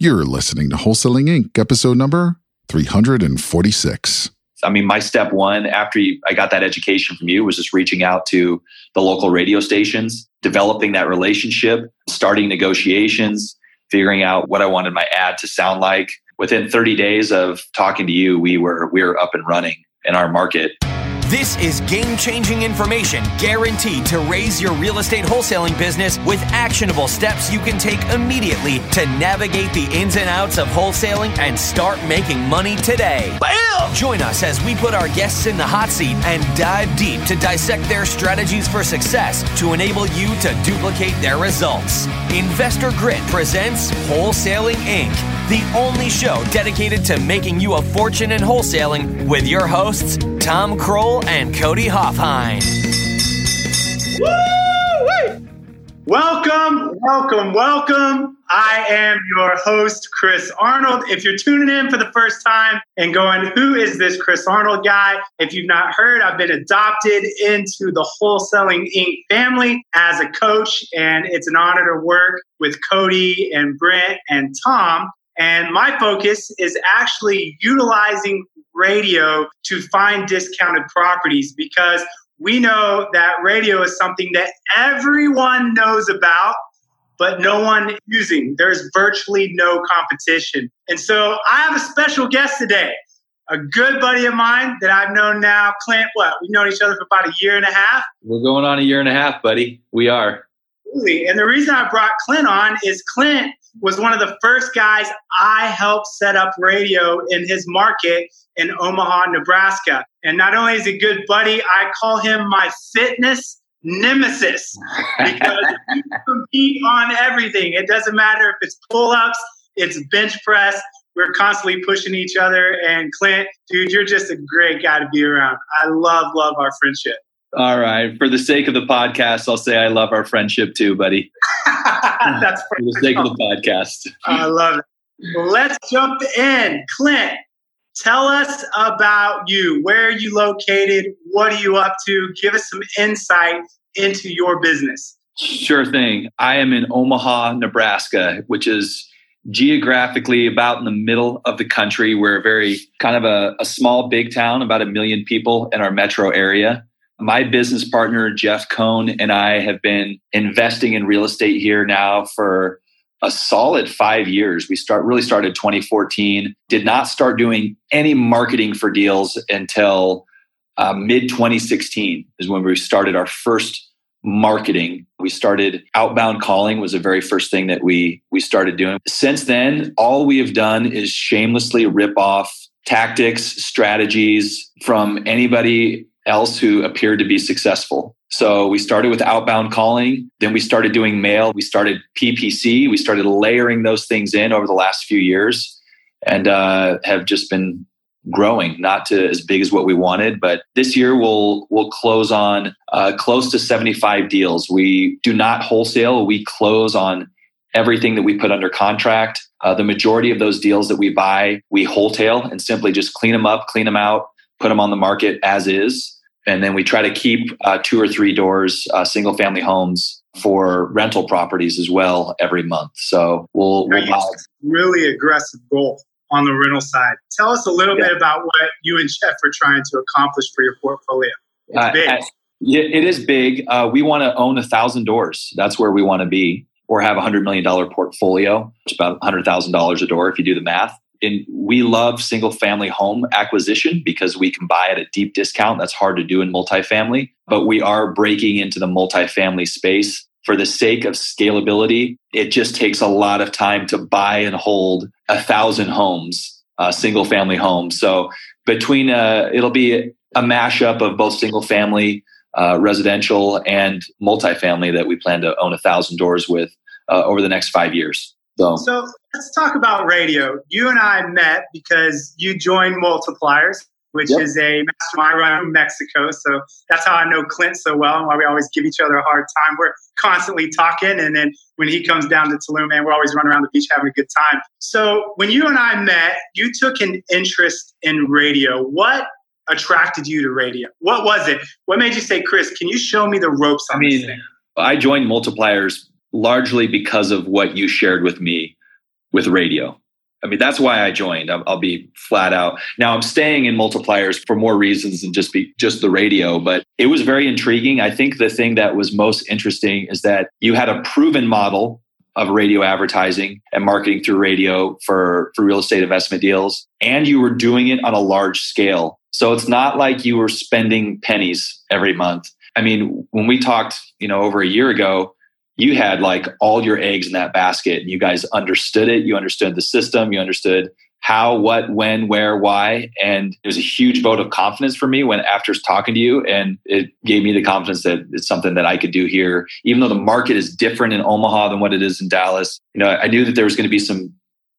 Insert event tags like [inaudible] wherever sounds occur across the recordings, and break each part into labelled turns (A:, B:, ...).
A: You're listening to Wholesaling Inc., episode number 346.
B: I mean, my step one after I got that education from you was just reaching out to the local radio stations, developing that relationship, starting negotiations, figuring out what I wanted my ad to sound like. Within 30 days of talking to you, we were we were up and running in our market.
C: This is game changing information guaranteed to raise your real estate wholesaling business with actionable steps you can take immediately to navigate the ins and outs of wholesaling and start making money today. Bam! Join us as we put our guests in the hot seat and dive deep to dissect their strategies for success to enable you to duplicate their results. Investor Grit presents Wholesaling Inc., the only show dedicated to making you a fortune in wholesaling with your hosts, Tom Krol and Cody Hofhine.
D: Welcome, welcome, welcome. I am your host, Chris Arnold. If you're tuning in for the first time and going, who is this Chris Arnold guy? If you've not heard, I've been adopted into the Wholesaling Inc. family as a coach, and it's an honor to work with Cody and Brent and Tom. And my focus is actually utilizing radio to find discounted properties because we know that radio is something that everyone knows about, but no one is using. There's virtually no competition. And so I have a special guest today, a good buddy of mine that I've known now, Clint, what? We've known each other for about a year and a half.
B: We're going on a year and a half, buddy. We are.
D: And the reason I brought Clint on is Clint was one of the first guys I helped set up radio in his market in Omaha, Nebraska. And not only is he a good buddy, I call him my fitness nemesis [laughs] because we compete on everything. It doesn't matter if it's pull ups, it's bench press. We're constantly pushing each other. And Clint, dude, you're just a great guy to be around. I love, love our friendship.
B: All right. For the sake of the podcast, I'll say I love our friendship too, buddy. [laughs] [laughs]
D: That's
B: for the sake of the podcast.
D: I love it. Let's jump in. Clint, tell us about you. Where are you located? What are you up to? Give us some insight into your business.
B: Sure thing. I am in Omaha, Nebraska, which is geographically about in the middle of the country. We're a very kind of a, a small, big town, about a million people in our metro area. My business partner, Jeff Cohn, and I have been investing in real estate here now for a solid five years. We start really started 2014. Did not start doing any marketing for deals until uh, mid 2016 is when we started our first marketing. We started outbound calling was the very first thing that we we started doing. Since then, all we have done is shamelessly rip off tactics, strategies from anybody else who appeared to be successful. So we started with outbound calling, then we started doing mail, we started PPC, we started layering those things in over the last few years and uh, have just been growing not to as big as what we wanted but this year we'll we'll close on uh, close to 75 deals. We do not wholesale we close on everything that we put under contract. Uh, the majority of those deals that we buy we wholesale and simply just clean them up clean them out put them on the market as is and then we try to keep uh, two or three doors, uh, single family homes for rental properties as well every month. So we'll, we'll buy.
D: really aggressive goal on the rental side. Tell us a little yeah. bit about what you and Jeff are trying to accomplish for your portfolio. It's uh, big.
B: yeah, it is big. Uh, we want to own a thousand doors. That's where we want to be, or have a hundred million dollar portfolio. It's about a hundred thousand dollars a door if you do the math and we love single family home acquisition because we can buy at a deep discount. That's hard to do in multifamily, but we are breaking into the multifamily space for the sake of scalability. It just takes a lot of time to buy and hold a thousand homes, uh, single family homes. So between uh, it'll be a mashup of both single family, uh, residential, and multifamily that we plan to own a thousand doors with uh, over the next five years.
D: So, so let's talk about radio. You and I met because you joined Multipliers, which yep. is a mastermind run in Mexico. So that's how I know Clint so well and why we always give each other a hard time. We're constantly talking. And then when he comes down to Tulum, man, we're always running around the beach having a good time. So when you and I met, you took an interest in radio. What attracted you to radio? What was it? What made you say, Chris, can you show me the ropes on I mean,
B: I joined Multipliers largely because of what you shared with me with radio. I mean, that's why I joined. I'll, I'll, be flat out. Now I'm staying in multipliers for more reasons than just be just the radio, but it was very intriguing. I think the thing that was most interesting is that you had a proven model of radio advertising and marketing through radio for, for real estate investment deals. And you were doing it on a large scale. So it's not like you were spending pennies every month. I mean, when we talked, you know, over a year ago, you had like all your eggs in that basket and you guys understood it. You understood the system. You understood how, what, when, where, why. And it was a huge vote of confidence for me when after talking to you. And it gave me the confidence that it's something that I could do here, even though the market is different in Omaha than what it is in Dallas. You know, I knew that there was going to be some,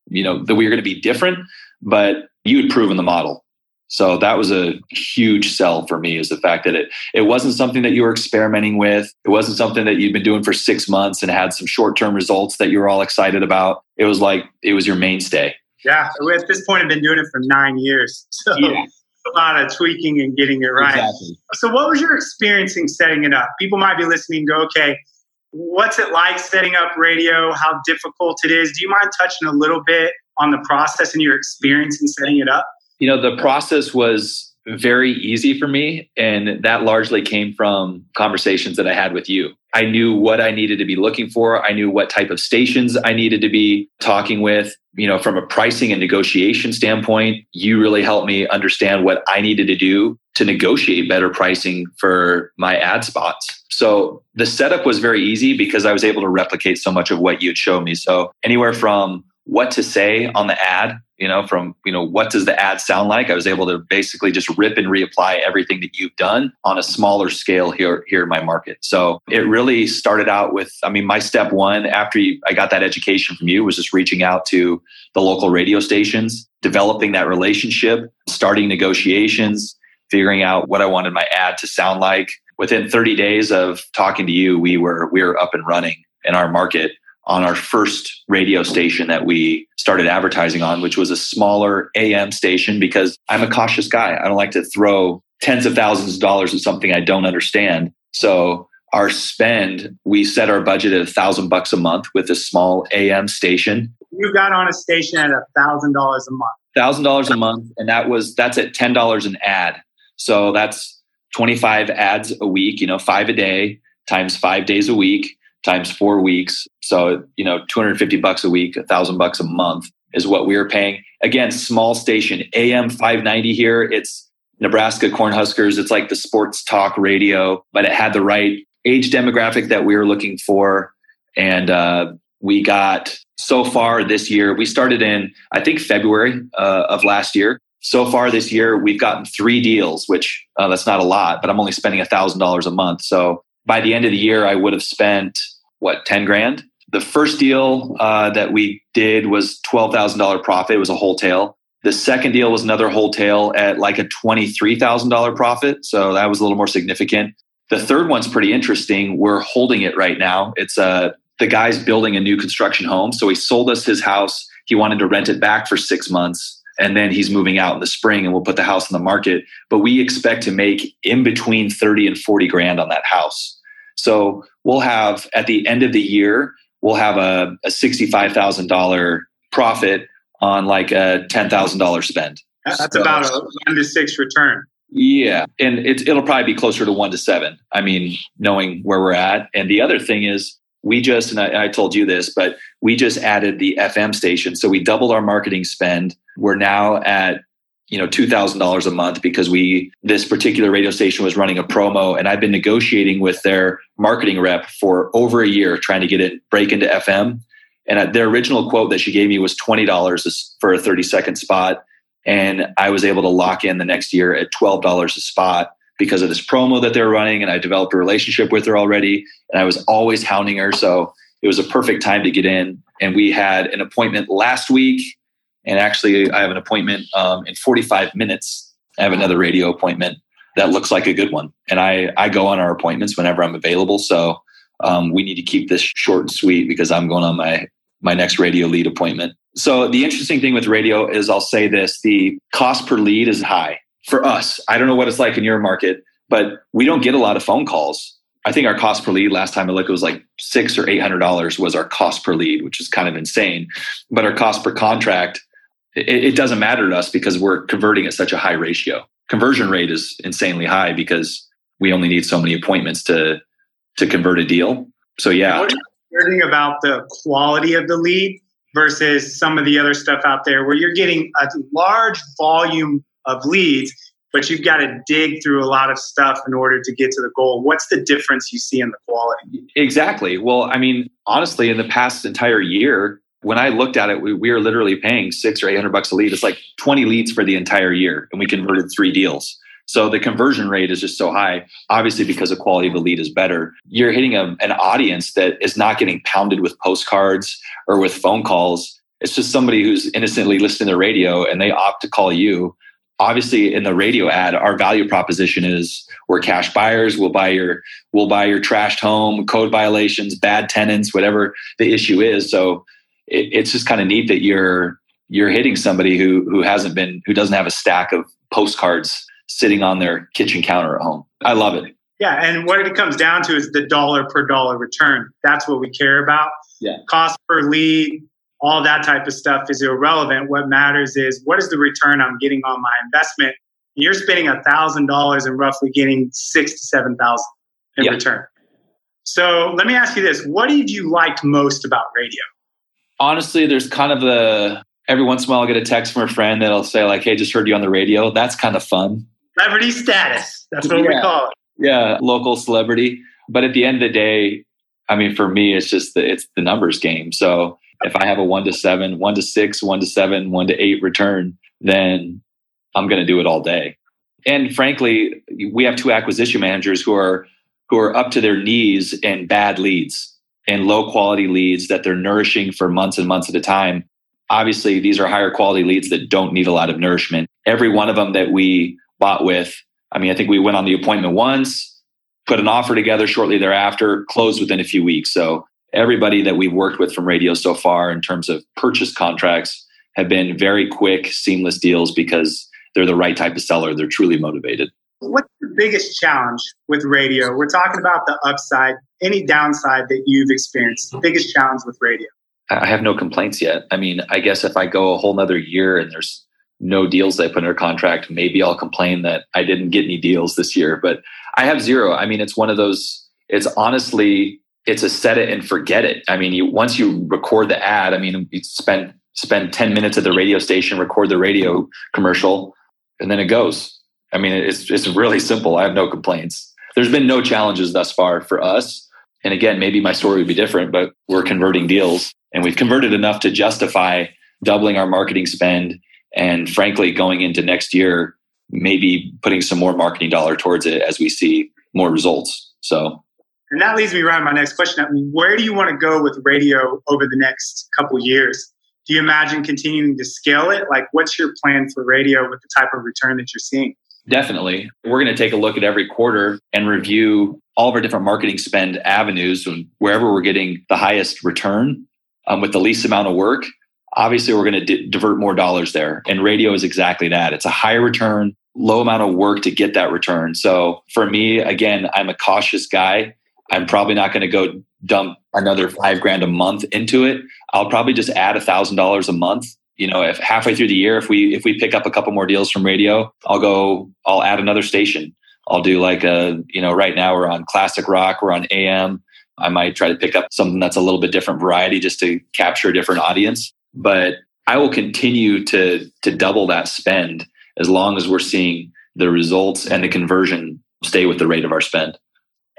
B: you know, that we were going to be different, but you had proven the model. So that was a huge sell for me is the fact that it it wasn't something that you were experimenting with. It wasn't something that you'd been doing for 6 months and had some short-term results that you were all excited about. It was like it was your mainstay.
D: Yeah, at this point I've been doing it for 9 years. [laughs] So yeah. a lot of tweaking and getting it right. Exactly. So what was your experience in setting it up? People might be listening go, "Okay, what's it like setting up radio? How difficult it is?" Do you mind touching a little bit on the process and your experience in setting it up?
B: You know, the process was very easy for me. And that largely came from conversations that I had with you. I knew what I needed to be looking for. I knew what type of stations I needed to be talking with. You know, from a pricing and negotiation standpoint, you really helped me understand what I needed to do to negotiate better pricing for my ad spots. So the setup was very easy because I was able to replicate so much of what you'd show me. So anywhere from what to say on the ad you know from you know what does the ad sound like? I was able to basically just rip and reapply everything that you've done on a smaller scale here here in my market. So it really started out with i mean my step one after i got that education from you was just reaching out to the local radio stations developing that relationship starting negotiations figuring out what i wanted my ad to sound like. Within 30 days of talking to you we were we were up and running in our market on our first radio station that we started advertising on, which was a smaller AM station because I'm a cautious guy. I don't like to throw tens of thousands of dollars at something I don't understand. So our spend, we set our budget at a thousand bucks a month with a small AM station.
D: You got on a station at a thousand dollars a month.
B: Thousand dollars a month, and that was that's at ten dollars an ad. So that's twenty five ads a week. You know, five a day times five days a week times four weeks. So, you know, 250 bucks a week, a thousand bucks a month is what we were paying. Again, small station, AM 590 here. It's Nebraska Cornhuskers. It's like the sports talk radio, but it had the right age demographic that we were looking for. And uh, we got so far this year, we started in, I think, February uh, of last year. So far this year, we've gotten three deals, which uh, that's not a lot, but I'm only spending $1,000 a month. So by the end of the year, I would have spent what, 10 grand? The first deal uh, that we did was $12,000 profit. It was a wholesale. The second deal was another wholesale at like a $23,000 profit. So that was a little more significant. The third one's pretty interesting. We're holding it right now. It's uh, the guy's building a new construction home. So he sold us his house. He wanted to rent it back for six months. And then he's moving out in the spring and we'll put the house on the market. But we expect to make in between 30 and 40 grand on that house. So we'll have at the end of the year, we'll have a, a $65,000 profit on like a $10,000 spend.
D: That's so, about a one to six return.
B: Yeah. And it, it'll probably be closer to one to seven. I mean, knowing where we're at. And the other thing is, we just, and I, I told you this, but we just added the FM station. So we doubled our marketing spend. We're now at you know $2000 a month because we this particular radio station was running a promo and i've been negotiating with their marketing rep for over a year trying to get it break into fm and their original quote that she gave me was $20 for a 30 second spot and i was able to lock in the next year at $12 a spot because of this promo that they're running and i developed a relationship with her already and i was always hounding her so it was a perfect time to get in and we had an appointment last week and actually, I have an appointment um, in 45 minutes. I have another radio appointment that looks like a good one. And I, I go on our appointments whenever I'm available. So um, we need to keep this short and sweet because I'm going on my, my next radio lead appointment. So the interesting thing with radio is I'll say this the cost per lead is high for us. I don't know what it's like in your market, but we don't get a lot of phone calls I think our cost per lead last time I looked, it was like six or eight hundred dollars was our cost per lead, which is kind of insane. But our cost per contract, it, it doesn't matter to us because we're converting at such a high ratio. Conversion rate is insanely high because we only need so many appointments to to convert a deal. So yeah.
D: Are about the quality of the lead versus some of the other stuff out there where you're getting a large volume of leads but you've got to dig through a lot of stuff in order to get to the goal. What's the difference you see in the quality?
B: Exactly. Well, I mean, honestly, in the past entire year, when I looked at it, we, we were literally paying six or eight hundred bucks a lead. It's like twenty leads for the entire year, and we converted three deals. So the conversion rate is just so high. Obviously, because the quality of the lead is better, you're hitting a, an audience that is not getting pounded with postcards or with phone calls. It's just somebody who's innocently listening to the radio and they opt to call you obviously in the radio ad our value proposition is we're cash buyers. We'll buy your we'll buy your trashed home code violations bad tenants whatever the issue is. So it, it's just kind of neat that you're you're hitting somebody who who hasn't been who doesn't have a stack of postcards sitting on their kitchen counter at home. I love it.
D: Yeah and what it comes down to is the dollar per dollar return. That's what we care about.
B: Yeah.
D: Cost per lead all that type of stuff is irrelevant. What matters is what is the return I'm getting on my investment. You're spending a thousand dollars and roughly getting six to seven thousand in yeah. return. So let me ask you this: What did you like most about radio?
B: Honestly, there's kind of a every once in a while I get a text from a friend that'll say like, "Hey, just heard you on the radio." That's kind of fun.
D: Celebrity status. That's what yeah. we call it.
B: Yeah, local celebrity. But at the end of the day, I mean, for me, it's just the, it's the numbers game. So if I have a one to seven, one to six, one to seven, one to eight return, then I'm going to do it all day. And frankly, we have two acquisition managers who are who are up to their knees in bad leads and low quality leads that they're nourishing for months and months at a time. Obviously, these are higher quality leads that don't need a lot of nourishment. Every one of them that we bought with, I mean, I think we went on the appointment once, put an offer together shortly thereafter, closed within a few weeks. So everybody that we've worked with from radio so far in terms of purchase contracts have been very quick, seamless deals because they're the right type of seller. They're truly motivated.
D: What's the biggest challenge with radio? We're talking about the upside, any downside that you've experienced, the biggest challenge with radio.
B: I have no complaints yet. I mean, I guess if I go a whole nother year and there's no deals they put under contract, maybe I'll complain that I didn't get any deals this year. But I have zero. I mean, it's one of those, it's honestly it's a set it and forget it. I mean, you once you record the ad, I mean, you spend spend 10 minutes at the radio station, record the radio commercial, and then it goes. I mean, it's it's really simple. I have no complaints. There's been no challenges thus far for us. And again, maybe my story would be different, but we're converting deals and we've converted enough to justify doubling our marketing spend and frankly going into next year maybe putting some more marketing dollar towards it as we see more results. So
D: and that leads me right to my next question. Where do you want to go with radio over the next couple years? Do you imagine continuing to scale it? Like, what's your plan for radio with the type of return that you're seeing?
B: Definitely. We're going to take a look at every quarter and review all of our different marketing spend avenues and wherever we're getting the highest return um, with the least amount of work. Obviously, we're going to di- divert more dollars there. And radio is exactly that. It's a higher return, low amount of work to get that return. So for me, again, I'm a cautious guy. I'm probably not going to go dump another five grand a month into it. I'll probably just add a thousand dollars a month. You know, if halfway through the year, if we if we pick up a couple more deals from radio, I'll go. I'll add another station. I'll do like a you know right now we're on classic rock, we're on AM. I might try to pick up something that's a little bit different variety just to capture a different audience. But I will continue to to double that spend as long as we're seeing the results and the conversion stay with the rate of our spend.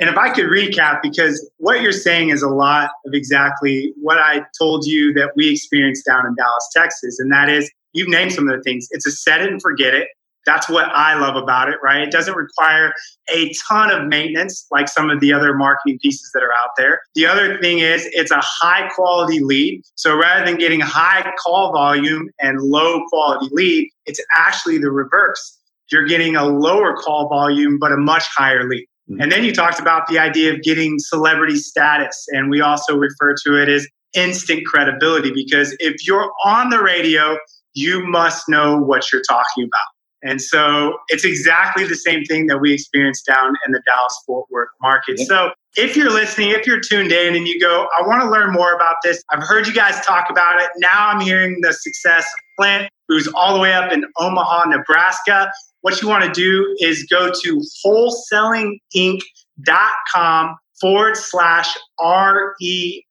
D: And if I could recap, because what you're saying is a lot of exactly what I told you that we experienced down in Dallas, Texas. And that is, you've named some of the things. It's a set it and forget it. That's what I love about it, right? It doesn't require a ton of maintenance like some of the other marketing pieces that are out there. The other thing is it's a high quality lead. So rather than getting high call volume and low quality lead, it's actually the reverse. You're getting a lower call volume, but a much higher lead. And then you talked about the idea of getting celebrity status. And we also refer to it as instant credibility because if you're on the radio, you must know what you're talking about. And so it's exactly the same thing that we experienced down in the Dallas Fort Worth market. Yeah. So if you're listening, if you're tuned in and you go, I want to learn more about this, I've heard you guys talk about it. Now I'm hearing the success of Clint, who's all the way up in Omaha, Nebraska. What you want to do is go to wholesalinginc.com forward slash REI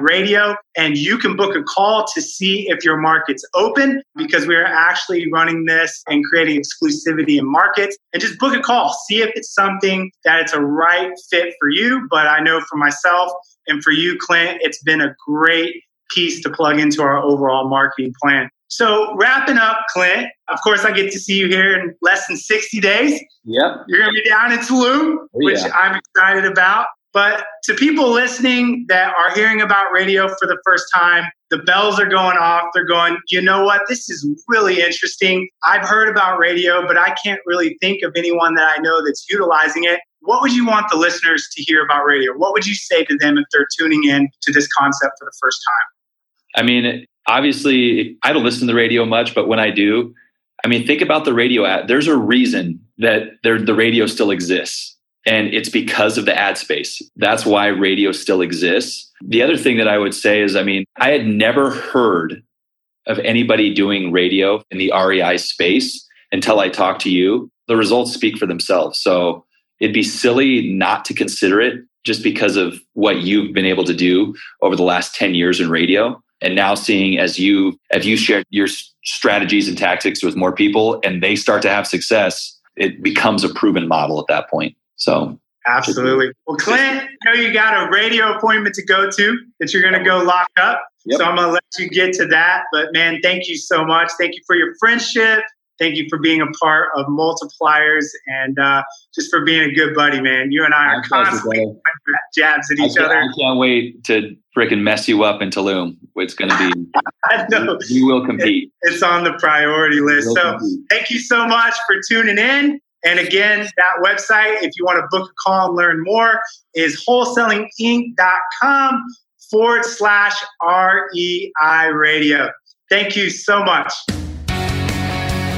D: radio. And you can book a call to see if your market's open because we are actually running this and creating exclusivity in markets. And just book a call, see if it's something that it's a right fit for you. But I know for myself and for you, Clint, it's been a great piece to plug into our overall marketing plan. So wrapping up, Clint, of course, I get to see you here in less than 60 days.
B: Yep.
D: You're going to be down in Tulum, oh, which yeah. I'm excited about. But to people listening that are hearing about radio for the first time, the bells are going off. They're going, you know what? This is really interesting. I've heard about radio, but I can't really think of anyone that I know that's utilizing it. What would you want the listeners to hear about radio? What would you say to them if they're tuning in to this concept for the first time?
B: I mean, obviously, I don't listen to the radio much, but when I do, I mean, think about the radio ad. There's a reason that the radio still exists and it's because of the ad space. That's why radio still exists. The other thing that I would say is, I mean, I had never heard of anybody doing radio in the REI space until I talked to you. The results speak for themselves. So it'd be silly not to consider it just because of what you've been able to do over the last 10 years in radio. And now seeing as you as you share your strategies and tactics with more people and they start to have success, it becomes a proven model at that point. So
D: absolutely. Well, Clint, I know you got a radio appointment to go to that you're going to go lock up. Yep. So I'm going to let you get to that. But man, thank you so much. Thank you for your friendship. Thank you for being a part of multipliers and uh, just for being a good buddy, man. You and I are constantly jabs at each
B: I
D: other. I
B: can't wait to freaking mess you up in Tulum. It's going to be. [laughs] I know. You will compete.
D: it's on the priority list. So compete. thank you so much for tuning in. And again, that website, if you want to book a call and learn more, is wholesalinginc.com forward slash REI radio. Thank you so much.